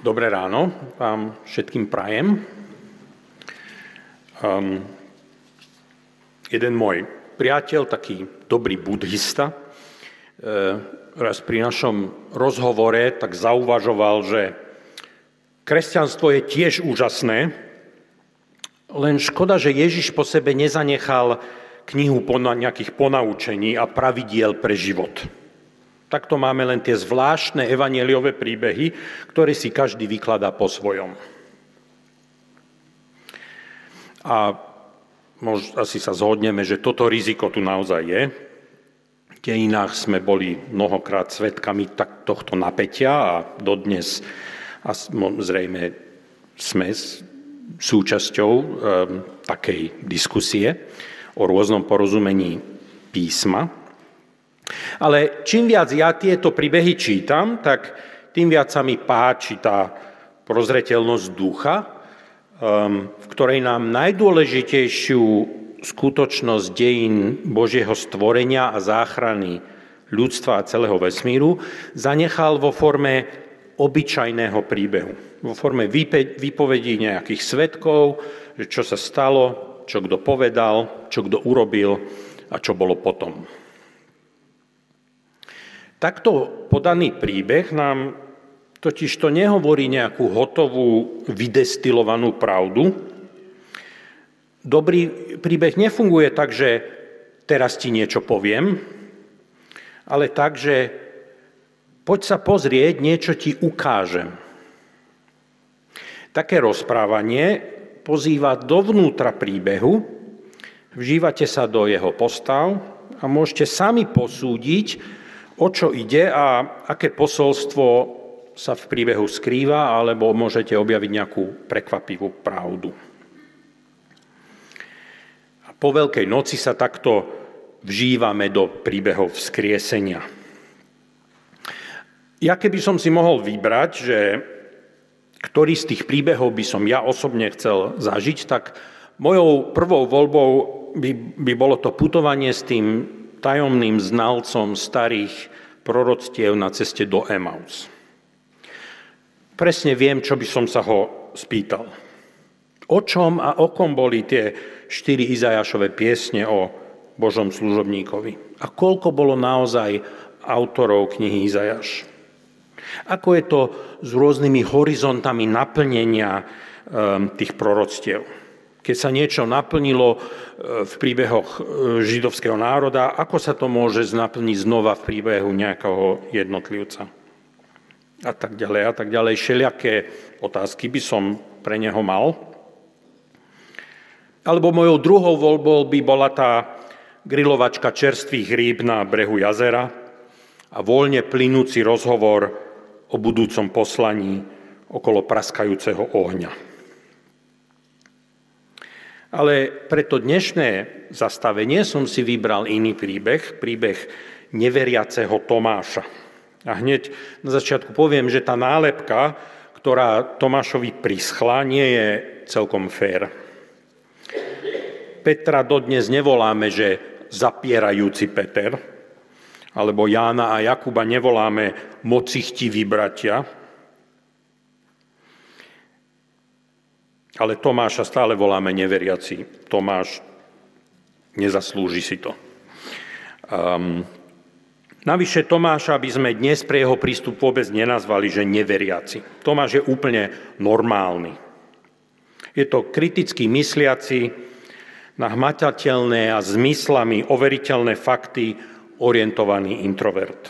Dobré ráno vám všetkým prajem. Um, jeden môj priateľ, taký dobrý buddhista, uh, raz pri našom rozhovore tak zauvažoval, že kresťanstvo je tiež úžasné, len škoda, že Ježiš po sebe nezanechal knihu nejakých ponaučení a pravidiel pre život. Takto máme len tie zvláštne evanieliové príbehy, ktoré si každý vykladá po svojom. A mož, asi sa zhodneme, že toto riziko tu naozaj je. V dejinách sme boli mnohokrát svetkami tak, tohto napätia a dodnes a zrejme sme súčasťou um, takej diskusie o rôznom porozumení písma. Ale čím viac ja tieto príbehy čítam, tak tým viac sa mi páči tá prozreteľnosť ducha, um, v ktorej nám najdôležitejšiu skutočnosť dejín Božieho stvorenia a záchrany ľudstva a celého vesmíru zanechal vo forme obyčajného príbehu. Vo forme výpovedí nejakých svetkov, čo sa stalo, čo kto povedal, čo kto urobil a čo bolo potom. Takto podaný príbeh nám totiž to nehovorí nejakú hotovú, vydestilovanú pravdu. Dobrý príbeh nefunguje tak, že teraz ti niečo poviem, ale tak, že poď sa pozrieť, niečo ti ukážem. Také rozprávanie pozýva dovnútra príbehu, vžívate sa do jeho postav a môžete sami posúdiť, o čo ide a aké posolstvo sa v príbehu skrýva, alebo môžete objaviť nejakú prekvapivú pravdu. A po Veľkej noci sa takto vžívame do príbehov vzkriesenia. Ja keby som si mohol vybrať, že ktorý z tých príbehov by som ja osobne chcel zažiť, tak mojou prvou voľbou by, by bolo to putovanie s tým tajomným znalcom starých proroctiev na ceste do Emaus. Presne viem, čo by som sa ho spýtal. O čom a o kom boli tie štyri Izajašové piesne o Božom služobníkovi? A koľko bolo naozaj autorov knihy Izajaš? Ako je to s rôznymi horizontami naplnenia ehm, tých proroctiev? Keď sa niečo naplnilo e, v príbehoch e, židovského národa, ako sa to môže naplniť znova v príbehu nejakého jednotlivca? A tak ďalej, a tak ďalej. Všelijaké otázky by som pre neho mal. Alebo mojou druhou voľbou by bola tá grilovačka čerstvých rýb na brehu jazera a voľne plynúci rozhovor o budúcom poslaní okolo praskajúceho ohňa. Ale pre to dnešné zastavenie som si vybral iný príbeh, príbeh neveriaceho Tomáša. A hneď na začiatku poviem, že tá nálepka, ktorá Tomášovi prischla, nie je celkom fér. Petra dodnes nevoláme, že zapierajúci Peter, alebo Jána a Jakuba nevoláme mocichtiví bratia, ale Tomáša stále voláme neveriaci. Tomáš, nezaslúži si to. Um, navyše Tomáša by sme dnes pre jeho prístup vôbec nenazvali, že neveriaci. Tomáš je úplne normálny. Je to kriticky mysliaci, na hmatateľné a zmyslami overiteľné fakty orientovaný introvert.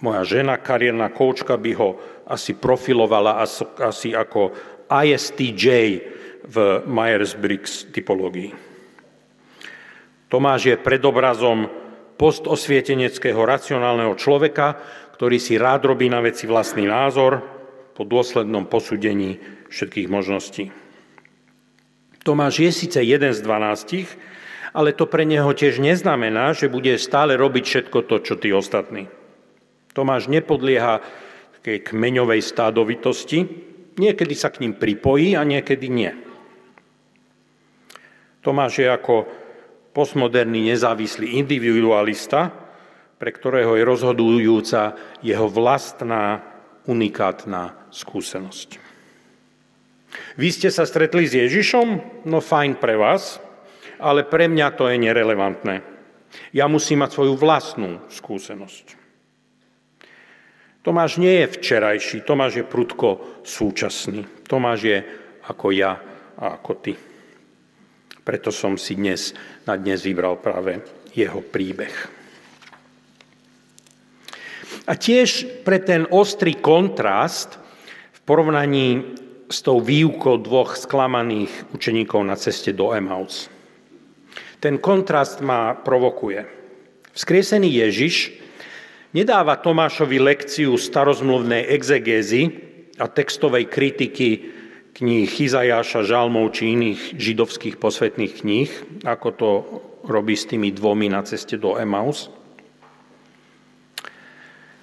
Moja žena, kariérna koučka, by ho asi profilovala asi ako ISTJ v Myers-Briggs typológii. Tomáš je predobrazom postosvieteneckého racionálneho človeka, ktorý si rád robí na veci vlastný názor po dôslednom posúdení všetkých možností. Tomáš je síce jeden z dvanástich, ale to pre neho tiež neznamená, že bude stále robiť všetko to, čo tí ostatní. Tomáš nepodlieha takej kmeňovej stádovitosti, Niekedy sa k ním pripojí a niekedy nie. Tomáš je ako postmoderný nezávislý individualista, pre ktorého je rozhodujúca jeho vlastná unikátna skúsenosť. Vy ste sa stretli s Ježišom? No fajn pre vás, ale pre mňa to je nerelevantné. Ja musím mať svoju vlastnú skúsenosť. Tomáš nie je včerajší, Tomáš je prudko súčasný. Tomáš je ako ja a ako ty. Preto som si dnes na dnes vybral práve jeho príbeh. A tiež pre ten ostrý kontrast v porovnaní s tou výukou dvoch sklamaných učeníkov na ceste do Emaus. Ten kontrast ma provokuje. Vzkriesený Ježiš nedáva Tomášovi lekciu starozmluvnej exegézy a textovej kritiky kníh Izajáša, Žalmov či iných židovských posvetných kníh, ako to robí s tými dvomi na ceste do Emaus.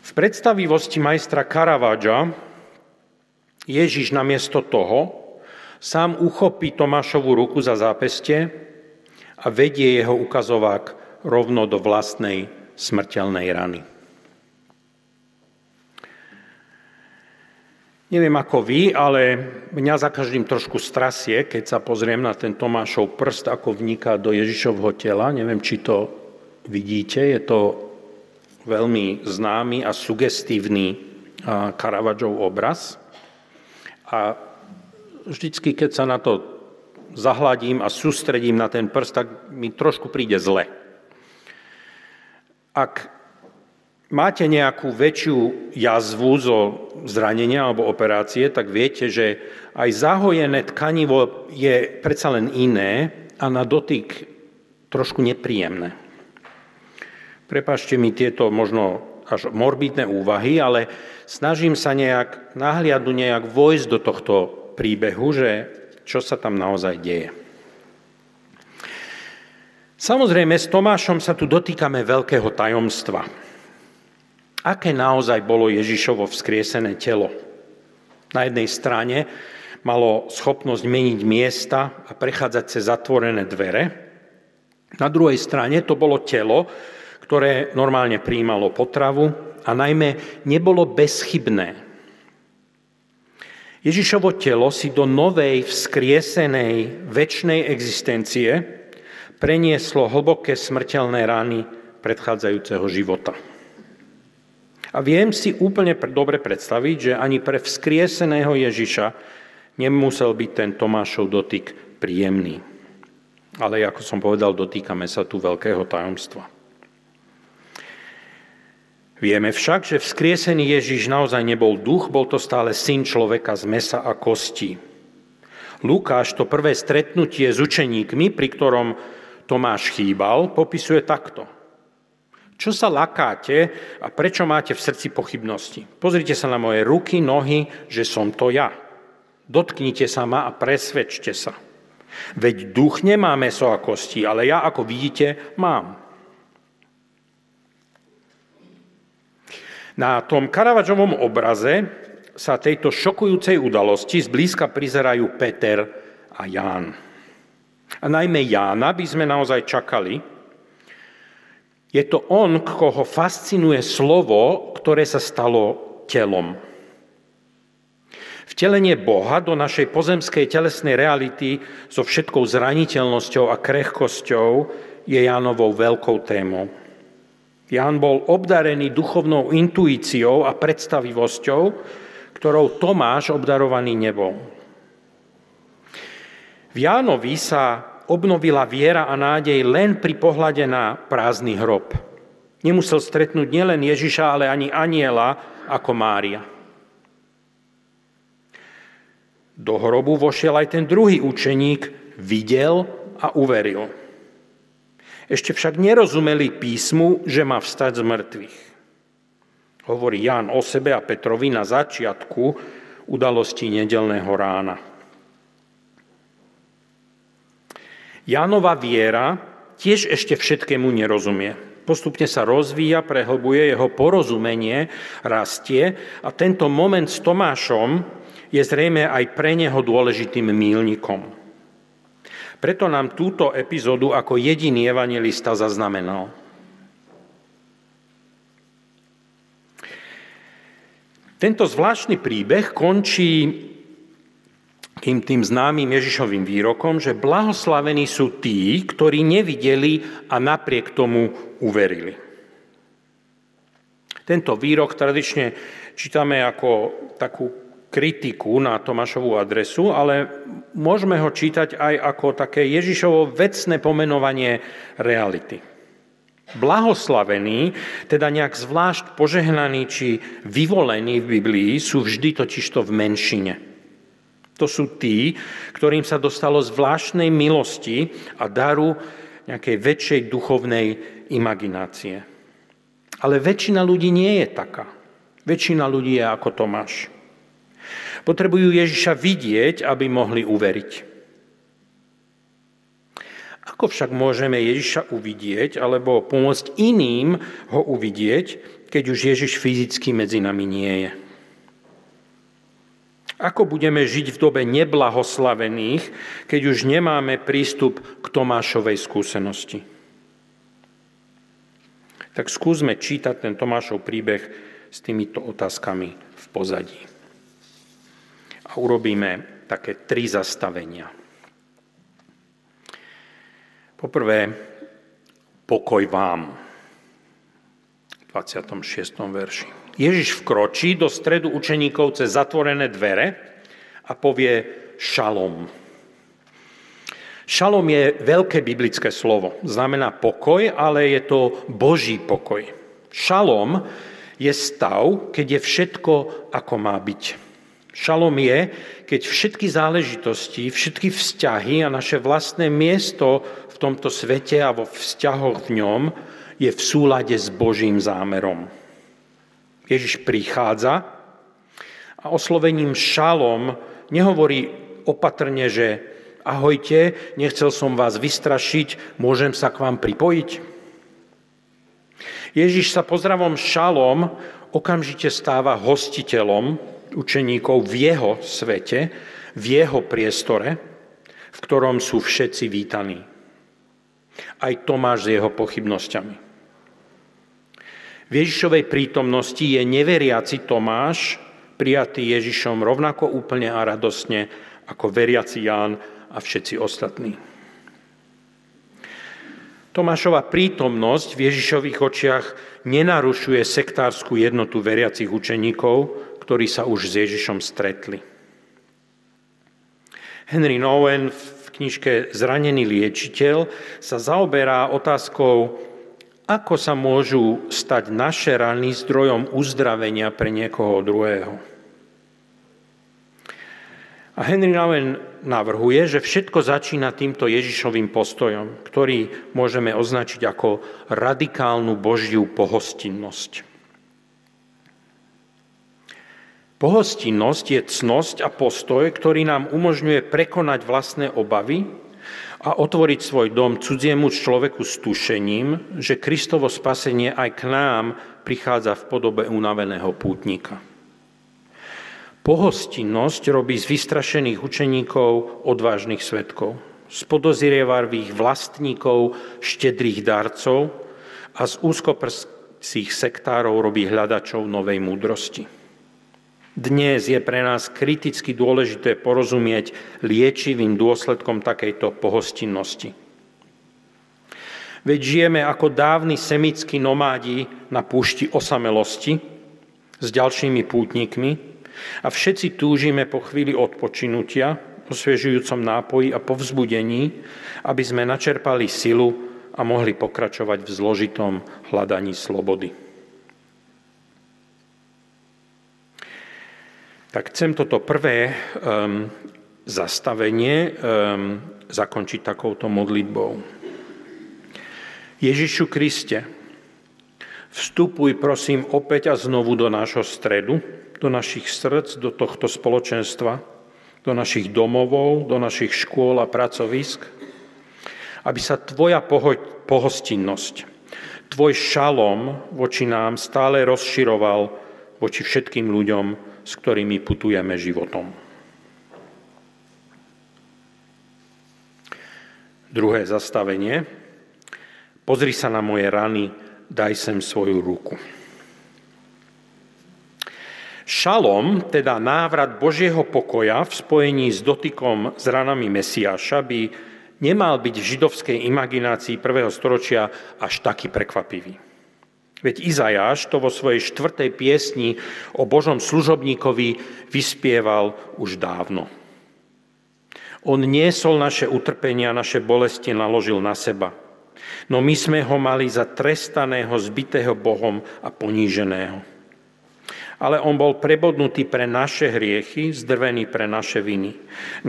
V predstavivosti majstra Caravaggia Ježiš namiesto toho sám uchopí Tomášovu ruku za zápestie a vedie jeho ukazovák rovno do vlastnej smrteľnej rany. Neviem ako vy, ale mňa za každým trošku strasie, keď sa pozriem na ten Tomášov prst, ako vniká do Ježišovho tela. Neviem, či to vidíte. Je to veľmi známy a sugestívny Caravaggiov obraz. A vždycky, keď sa na to zahladím a sústredím na ten prst, tak mi trošku príde zle. Ak máte nejakú väčšiu jazvu zo zranenia alebo operácie, tak viete, že aj zahojené tkanivo je predsa len iné a na dotyk trošku nepríjemné. Prepašte mi tieto možno až morbidné úvahy, ale snažím sa nejak nahliadu nejak vojsť do tohto príbehu, že čo sa tam naozaj deje. Samozrejme, s Tomášom sa tu dotýkame veľkého tajomstva. Aké naozaj bolo Ježišovo vzkriesené telo? Na jednej strane malo schopnosť meniť miesta a prechádzať cez zatvorené dvere. Na druhej strane to bolo telo, ktoré normálne príjmalo potravu a najmä nebolo bezchybné. Ježišovo telo si do novej, vzkriesenej, väčšnej existencie prenieslo hlboké smrteľné rány predchádzajúceho života. A viem si úplne dobre predstaviť, že ani pre vzkrieseného Ježiša nemusel byť ten Tomášov dotyk príjemný. Ale ako som povedal, dotýkame sa tu veľkého tajomstva. Vieme však, že vzkriesený Ježiš naozaj nebol duch, bol to stále syn človeka z mesa a kostí. Lukáš to prvé stretnutie s učeníkmi, pri ktorom Tomáš chýbal, popisuje takto. Čo sa lakáte a prečo máte v srdci pochybnosti? Pozrite sa na moje ruky, nohy, že som to ja. Dotknite sa ma a presvedčte sa. Veď duch nemá meso a kosti, ale ja, ako vidíte, mám. Na tom Karavadžovom obraze sa tejto šokujúcej udalosti zblízka prizerajú Peter a Ján. A najmä Jána by sme naozaj čakali. Je to on, koho fascinuje slovo, ktoré sa stalo telom. Vtelenie Boha do našej pozemskej telesnej reality so všetkou zraniteľnosťou a krehkosťou je Jánovou veľkou témou. Ján bol obdarený duchovnou intuíciou a predstavivosťou, ktorou Tomáš obdarovaný nebol. V Jánovi sa obnovila viera a nádej len pri pohľade na prázdny hrob. Nemusel stretnúť nielen Ježiša, ale ani aniela ako Mária. Do hrobu vošiel aj ten druhý učeník, videl a uveril. Ešte však nerozumeli písmu, že má vstať z mŕtvych. Hovorí Ján o sebe a Petrovi na začiatku udalosti nedelného rána. Jánova viera tiež ešte všetkému nerozumie. Postupne sa rozvíja, prehlbuje, jeho porozumenie rastie a tento moment s Tomášom je zrejme aj pre neho dôležitým mílnikom. Preto nám túto epizódu ako jediný evangelista zaznamenal. Tento zvláštny príbeh končí tým, tým známym Ježišovým výrokom, že blahoslavení sú tí, ktorí nevideli a napriek tomu uverili. Tento výrok tradične čítame ako takú kritiku na Tomášovú adresu, ale môžeme ho čítať aj ako také Ježišovo vecné pomenovanie reality. Blahoslavení, teda nejak zvlášť požehnaní či vyvolení v Biblii, sú vždy totižto v menšine. To sú tí, ktorým sa dostalo zvláštnej milosti a daru nejakej väčšej duchovnej imaginácie. Ale väčšina ľudí nie je taká. Väčšina ľudí je ako Tomáš. Potrebujú Ježiša vidieť, aby mohli uveriť. Ako však môžeme Ježiša uvidieť alebo pomôcť iným ho uvidieť, keď už Ježiš fyzicky medzi nami nie je? Ako budeme žiť v dobe neblahoslavených, keď už nemáme prístup k Tomášovej skúsenosti? Tak skúsme čítať ten Tomášov príbeh s týmito otázkami v pozadí. A urobíme také tri zastavenia. Poprvé, pokoj vám. V 26. verši. Ježiš vkročí do stredu učeníkov cez zatvorené dvere a povie šalom. Šalom je veľké biblické slovo. Znamená pokoj, ale je to Boží pokoj. Šalom je stav, keď je všetko, ako má byť. Šalom je, keď všetky záležitosti, všetky vzťahy a naše vlastné miesto tomto svete a vo vzťahoch v ňom je v súlade s Božím zámerom. Ježiš prichádza a oslovením šalom nehovorí opatrne, že ahojte, nechcel som vás vystrašiť, môžem sa k vám pripojiť? Ježiš sa pozdravom šalom okamžite stáva hostiteľom učeníkov v jeho svete, v jeho priestore, v ktorom sú všetci vítaní. Aj Tomáš s jeho pochybnosťami. V Ježišovej prítomnosti je neveriaci Tomáš prijatý Ježišom rovnako úplne a radosne ako veriaci Ján a všetci ostatní. Tomášova prítomnosť v Ježišových očiach nenarušuje sektárskú jednotu veriacich učeníkov, ktorí sa už s Ježišom stretli. Henry Nowen v knižke Zranený liečiteľ sa zaoberá otázkou, ako sa môžu stať naše rany zdrojom uzdravenia pre niekoho druhého. A Henry Nouwen navrhuje, že všetko začína týmto Ježišovým postojom, ktorý môžeme označiť ako radikálnu Božiu pohostinnosť. Pohostinnosť je cnosť a postoj, ktorý nám umožňuje prekonať vlastné obavy a otvoriť svoj dom cudziemu človeku s tušením, že Kristovo spasenie aj k nám prichádza v podobe unaveného pútnika. Pohostinnosť robí z vystrašených učeníkov odvážnych svetkov, z podozrievavých vlastníkov štedrých darcov a z úzkoprstých sektárov robí hľadačov novej múdrosti. Dnes je pre nás kriticky dôležité porozumieť liečivým dôsledkom takejto pohostinnosti. Veď žijeme ako dávni semickí nomádi na púšti osamelosti s ďalšími pútnikmi a všetci túžime po chvíli odpočinutia, osviežujúcom nápoji a povzbudení, aby sme načerpali silu a mohli pokračovať v zložitom hľadaní slobody. Tak chcem toto prvé um, zastavenie um, zakončiť takouto modlitbou. Ježišu Kriste, vstupuj prosím opäť a znovu do nášho stredu, do našich srdc, do tohto spoločenstva, do našich domovov, do našich škôl a pracovisk, aby sa tvoja pohostinnosť, tvoj šalom voči nám stále rozširoval voči všetkým ľuďom, s ktorými putujeme životom. Druhé zastavenie. Pozri sa na moje rany, daj sem svoju ruku. Šalom, teda návrat Božieho pokoja v spojení s dotykom s ranami Mesiáša, by nemal byť v židovskej imaginácii prvého storočia až taký prekvapivý. Veď Izajáš to vo svojej štvrtej piesni o Božom služobníkovi vyspieval už dávno. On niesol naše utrpenia, naše bolesti naložil na seba. No my sme ho mali za trestaného, zbitého Bohom a poníženého ale on bol prebodnutý pre naše hriechy, zdrvený pre naše viny.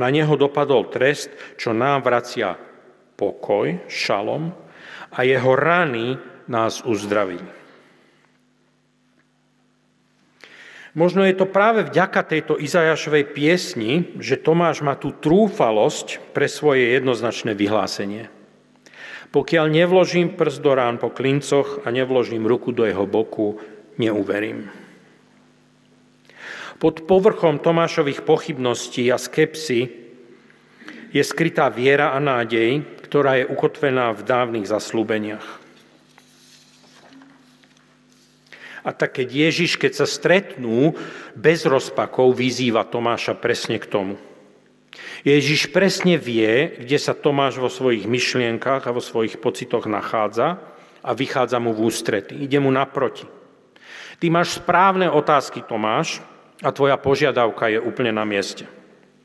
Na neho dopadol trest, čo nám vracia pokoj, šalom, a jeho rany nás uzdravili. Možno je to práve vďaka tejto Izajašovej piesni, že Tomáš má tú trúfalosť pre svoje jednoznačné vyhlásenie. Pokiaľ nevložím prst do rán po klincoch a nevložím ruku do jeho boku, neuverím. Pod povrchom Tomášových pochybností a skepsy je skrytá viera a nádej, ktorá je ukotvená v dávnych zaslúbeniach. A tak keď Ježiš, keď sa stretnú bez rozpakov, vyzýva Tomáša presne k tomu. Ježiš presne vie, kde sa Tomáš vo svojich myšlienkach a vo svojich pocitoch nachádza a vychádza mu v ústrety. Ide mu naproti. Ty máš správne otázky, Tomáš, a tvoja požiadavka je úplne na mieste.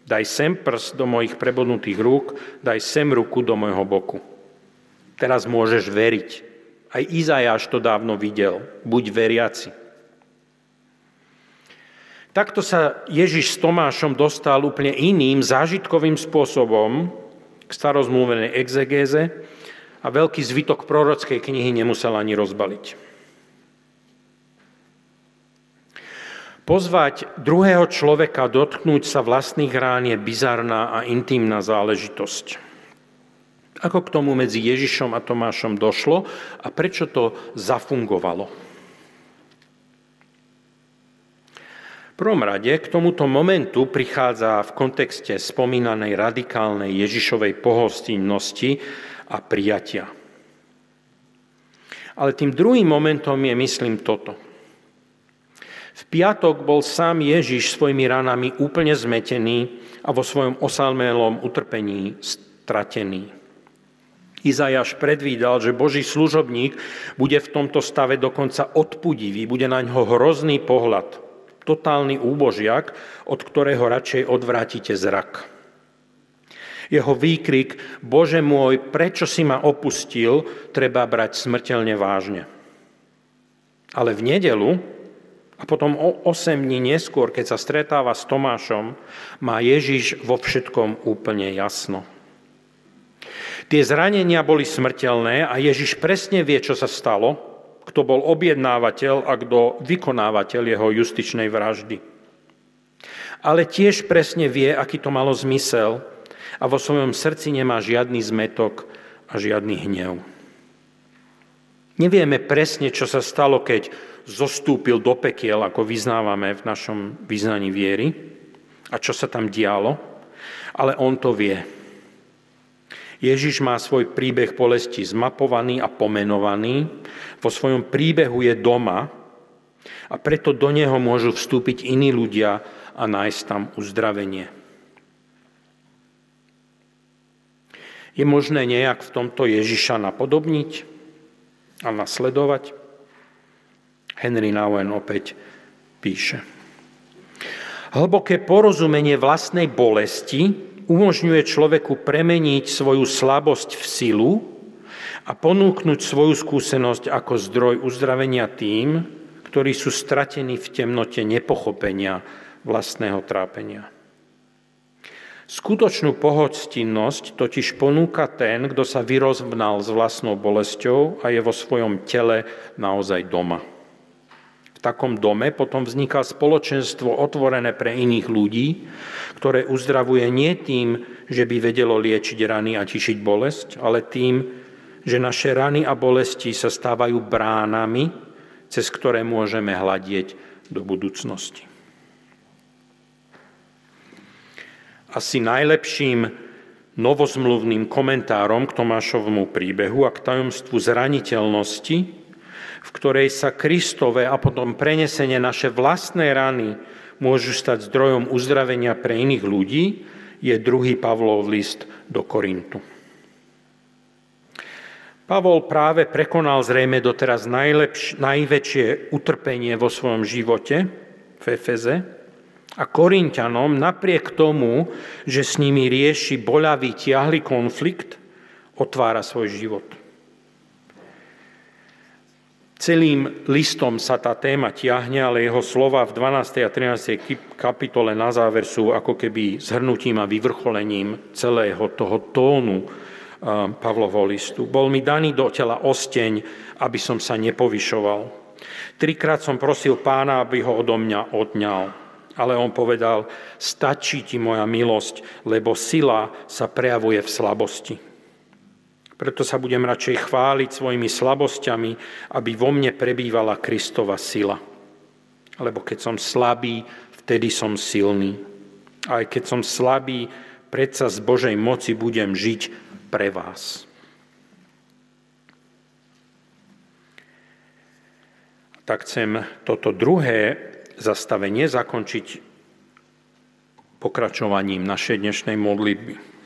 Daj sem prst do mojich prebodnutých rúk, daj sem ruku do môjho boku. Teraz môžeš veriť. Aj Izajáš to dávno videl. Buď veriaci. Takto sa Ježiš s Tomášom dostal úplne iným, zážitkovým spôsobom k starozmluvenej exegéze a veľký zvytok prorockej knihy nemusel ani rozbaliť. Pozvať druhého človeka dotknúť sa vlastných rán je bizarná a intimná záležitosť. Ako k tomu medzi Ježišom a Tomášom došlo a prečo to zafungovalo? V prvom rade k tomuto momentu prichádza v kontexte spomínanej radikálnej Ježišovej pohostinnosti a prijatia. Ale tým druhým momentom je, myslím, toto – v piatok bol sám Ježiš svojimi ranami úplne zmetený a vo svojom osalmelom utrpení stratený. Izajaš predvídal, že Boží služobník bude v tomto stave dokonca odpudivý, bude na ňo hrozný pohľad, totálny úbožiak, od ktorého radšej odvrátite zrak. Jeho výkrik, Bože môj, prečo si ma opustil, treba brať smrteľne vážne. Ale v nedelu, a potom o 8 dní neskôr, keď sa stretáva s Tomášom, má Ježiš vo všetkom úplne jasno. Tie zranenia boli smrteľné a Ježiš presne vie, čo sa stalo, kto bol objednávateľ a kto vykonávateľ jeho justičnej vraždy. Ale tiež presne vie, aký to malo zmysel a vo svojom srdci nemá žiadny zmetok a žiadny hnev. Nevieme presne, čo sa stalo, keď zostúpil do pekiel, ako vyznávame v našom vyznaní viery a čo sa tam dialo, ale on to vie. Ježiš má svoj príbeh bolesti zmapovaný a pomenovaný, vo svojom príbehu je doma a preto do neho môžu vstúpiť iní ľudia a nájsť tam uzdravenie. Je možné nejak v tomto Ježiša napodobniť a nasledovať? Henry Nouwen opäť píše. Hlboké porozumenie vlastnej bolesti umožňuje človeku premeniť svoju slabosť v silu a ponúknuť svoju skúsenosť ako zdroj uzdravenia tým, ktorí sú stratení v temnote nepochopenia vlastného trápenia. Skutočnú pohostinnosť totiž ponúka ten, kto sa vyrozvnal s vlastnou bolesťou a je vo svojom tele naozaj doma. Takom dome potom vzniká spoločenstvo otvorené pre iných ľudí, ktoré uzdravuje nie tým, že by vedelo liečiť rany a tišiť bolesť, ale tým, že naše rany a bolesti sa stávajú bránami, cez ktoré môžeme hľadieť do budúcnosti. Asi najlepším novozmluvným komentárom k Tomášovmu príbehu a k tajomstvu zraniteľnosti v ktorej sa Kristove a potom prenesenie naše vlastné rany môžu stať zdrojom uzdravenia pre iných ľudí, je druhý Pavlov list do Korintu. Pavol práve prekonal zrejme doteraz najlepš- najväčšie utrpenie vo svojom živote v Efeze a Korintianom napriek tomu, že s nimi rieši boľavý, tiahly konflikt, otvára svoj život. Celým listom sa tá téma tiahne, ale jeho slova v 12. a 13. kapitole na záver sú ako keby zhrnutím a vyvrcholením celého toho tónu Pavlovho listu. Bol mi daný do tela osteň, aby som sa nepovyšoval. Trikrát som prosil pána, aby ho odo mňa odňal. Ale on povedal, stačí ti moja milosť, lebo sila sa prejavuje v slabosti. Preto sa budem radšej chváliť svojimi slabosťami, aby vo mne prebývala Kristova sila. Lebo keď som slabý, vtedy som silný. Aj keď som slabý, predsa z Božej moci budem žiť pre vás. Tak chcem toto druhé zastavenie zakončiť pokračovaním našej dnešnej modlitby.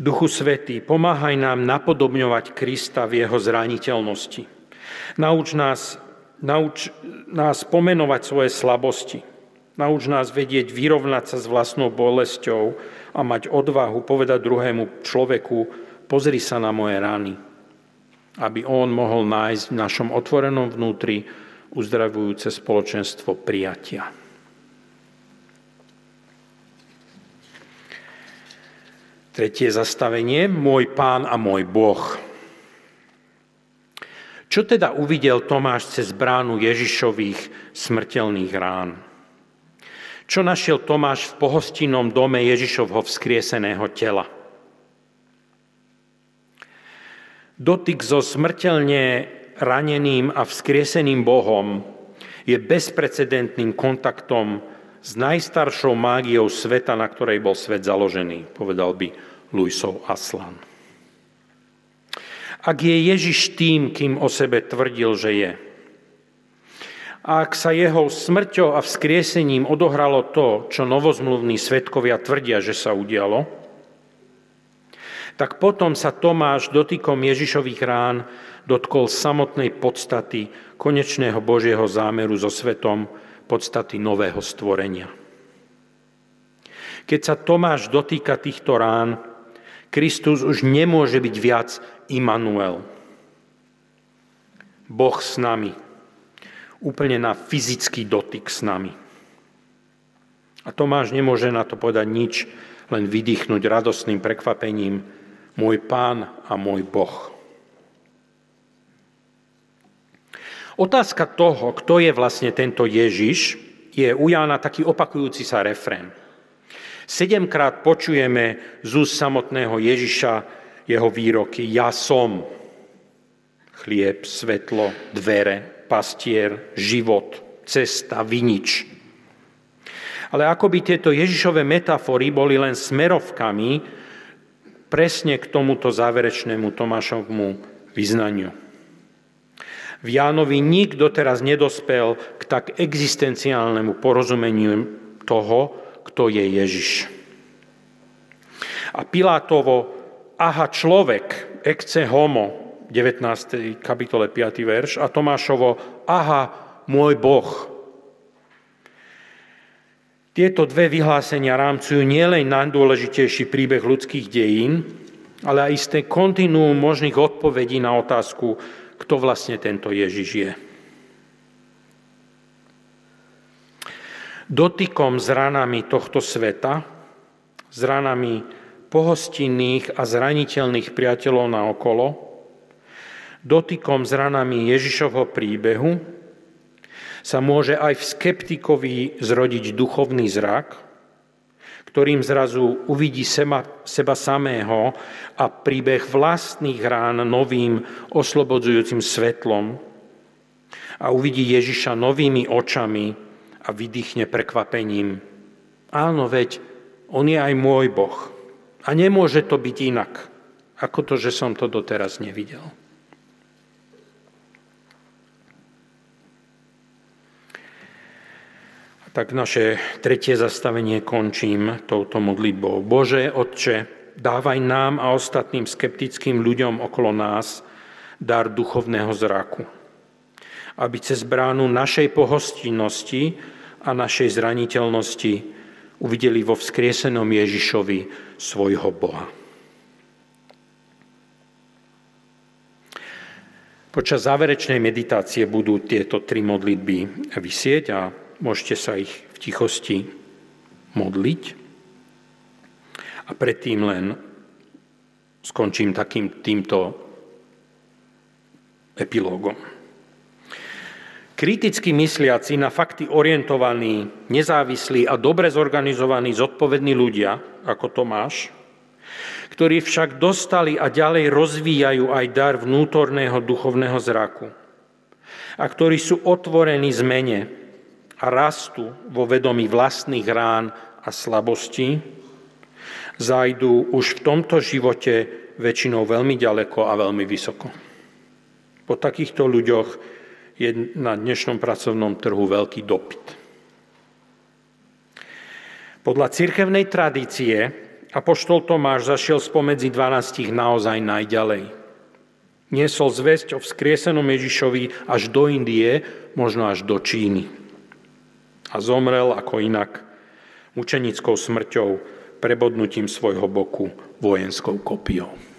Duchu Svetý, pomáhaj nám napodobňovať Krista v jeho zraniteľnosti. Nauč nás, nauč nás pomenovať svoje slabosti. Nauč nás vedieť vyrovnať sa s vlastnou bolesťou a mať odvahu povedať druhému človeku, pozri sa na moje rany, aby on mohol nájsť v našom otvorenom vnútri uzdravujúce spoločenstvo prijatia. Tretie zastavenie, môj pán a môj boh. Čo teda uvidel Tomáš cez bránu Ježišových smrteľných rán? Čo našiel Tomáš v pohostinnom dome Ježišovho vzkrieseného tela? Dotyk so smrteľne raneným a vzkrieseným Bohom je bezprecedentným kontaktom s najstaršou mágiou sveta, na ktorej bol svet založený, povedal by Luisov Aslan. Ak je Ježiš tým, kým o sebe tvrdil, že je, a ak sa jeho smrťou a vzkriesením odohralo to, čo novozmluvní svetkovia tvrdia, že sa udialo, tak potom sa Tomáš dotykom Ježišových rán dotkol samotnej podstaty konečného Božieho zámeru so svetom, podstaty nového stvorenia. Keď sa Tomáš dotýka týchto rán, Kristus už nemôže byť viac Immanuel. Boh s nami. Úplne na fyzický dotyk s nami. A Tomáš nemôže na to povedať nič, len vydýchnuť radostným prekvapením môj pán a môj Boh. Otázka toho, kto je vlastne tento Ježiš, je u Jána taký opakujúci sa refrén. Sedemkrát počujeme z úst samotného Ježiša jeho výroky Ja som chlieb, svetlo, dvere, pastier, život, cesta, vinič. Ale ako by tieto Ježišové metafory boli len smerovkami presne k tomuto záverečnému Tomášovmu vyznaniu. V Jánovi nikto teraz nedospel k tak existenciálnemu porozumeniu toho, kto je Ježiš. A Pilátovo, aha človek, ecce homo, 19. kapitole 5. verš, a Tomášovo, aha môj Boh. Tieto dve vyhlásenia rámcujú nielen najdôležitejší príbeh ľudských dejín, ale aj isté kontinuum možných odpovedí na otázku, kto vlastne tento Ježiš je. Dotykom s ranami tohto sveta, s ranami pohostinných a zraniteľných priateľov na okolo, dotykom s ranami Ježišovho príbehu sa môže aj v skeptikovi zrodiť duchovný zrak, ktorým zrazu uvidí seba, seba samého a príbeh vlastných rán novým oslobodzujúcim svetlom a uvidí Ježiša novými očami a vydýchne prekvapením. Áno, veď on je aj môj Boh. A nemôže to byť inak, ako to, že som to doteraz nevidel. Tak naše tretie zastavenie končím touto modlitbou. Bože, Otče, dávaj nám a ostatným skeptickým ľuďom okolo nás dar duchovného zraku. Aby cez bránu našej pohostinnosti a našej zraniteľnosti uvideli vo vzkriesenom Ježišovi svojho Boha. Počas záverečnej meditácie budú tieto tri modlitby vysieť a môžete sa ich v tichosti modliť. A predtým len skončím takým týmto epilógom. Kriticky mysliaci, na fakty orientovaní, nezávislí a dobre zorganizovaní, zodpovední ľudia, ako Tomáš, ktorí však dostali a ďalej rozvíjajú aj dar vnútorného duchovného zraku a ktorí sú otvorení zmene a rastú vo vedomí vlastných rán a slabostí, zajdú už v tomto živote väčšinou veľmi ďaleko a veľmi vysoko. Po takýchto ľuďoch je na dnešnom pracovnom trhu veľký dopyt. Podľa cirkevnej tradície Apoštol Tomáš zašiel spomedzi 12 naozaj najďalej. Niesol zväzť o vzkriesenom Ježišovi až do Indie, možno až do Číny. A zomrel ako inak mučenickou smrťou, prebodnutím svojho boku vojenskou kopiou.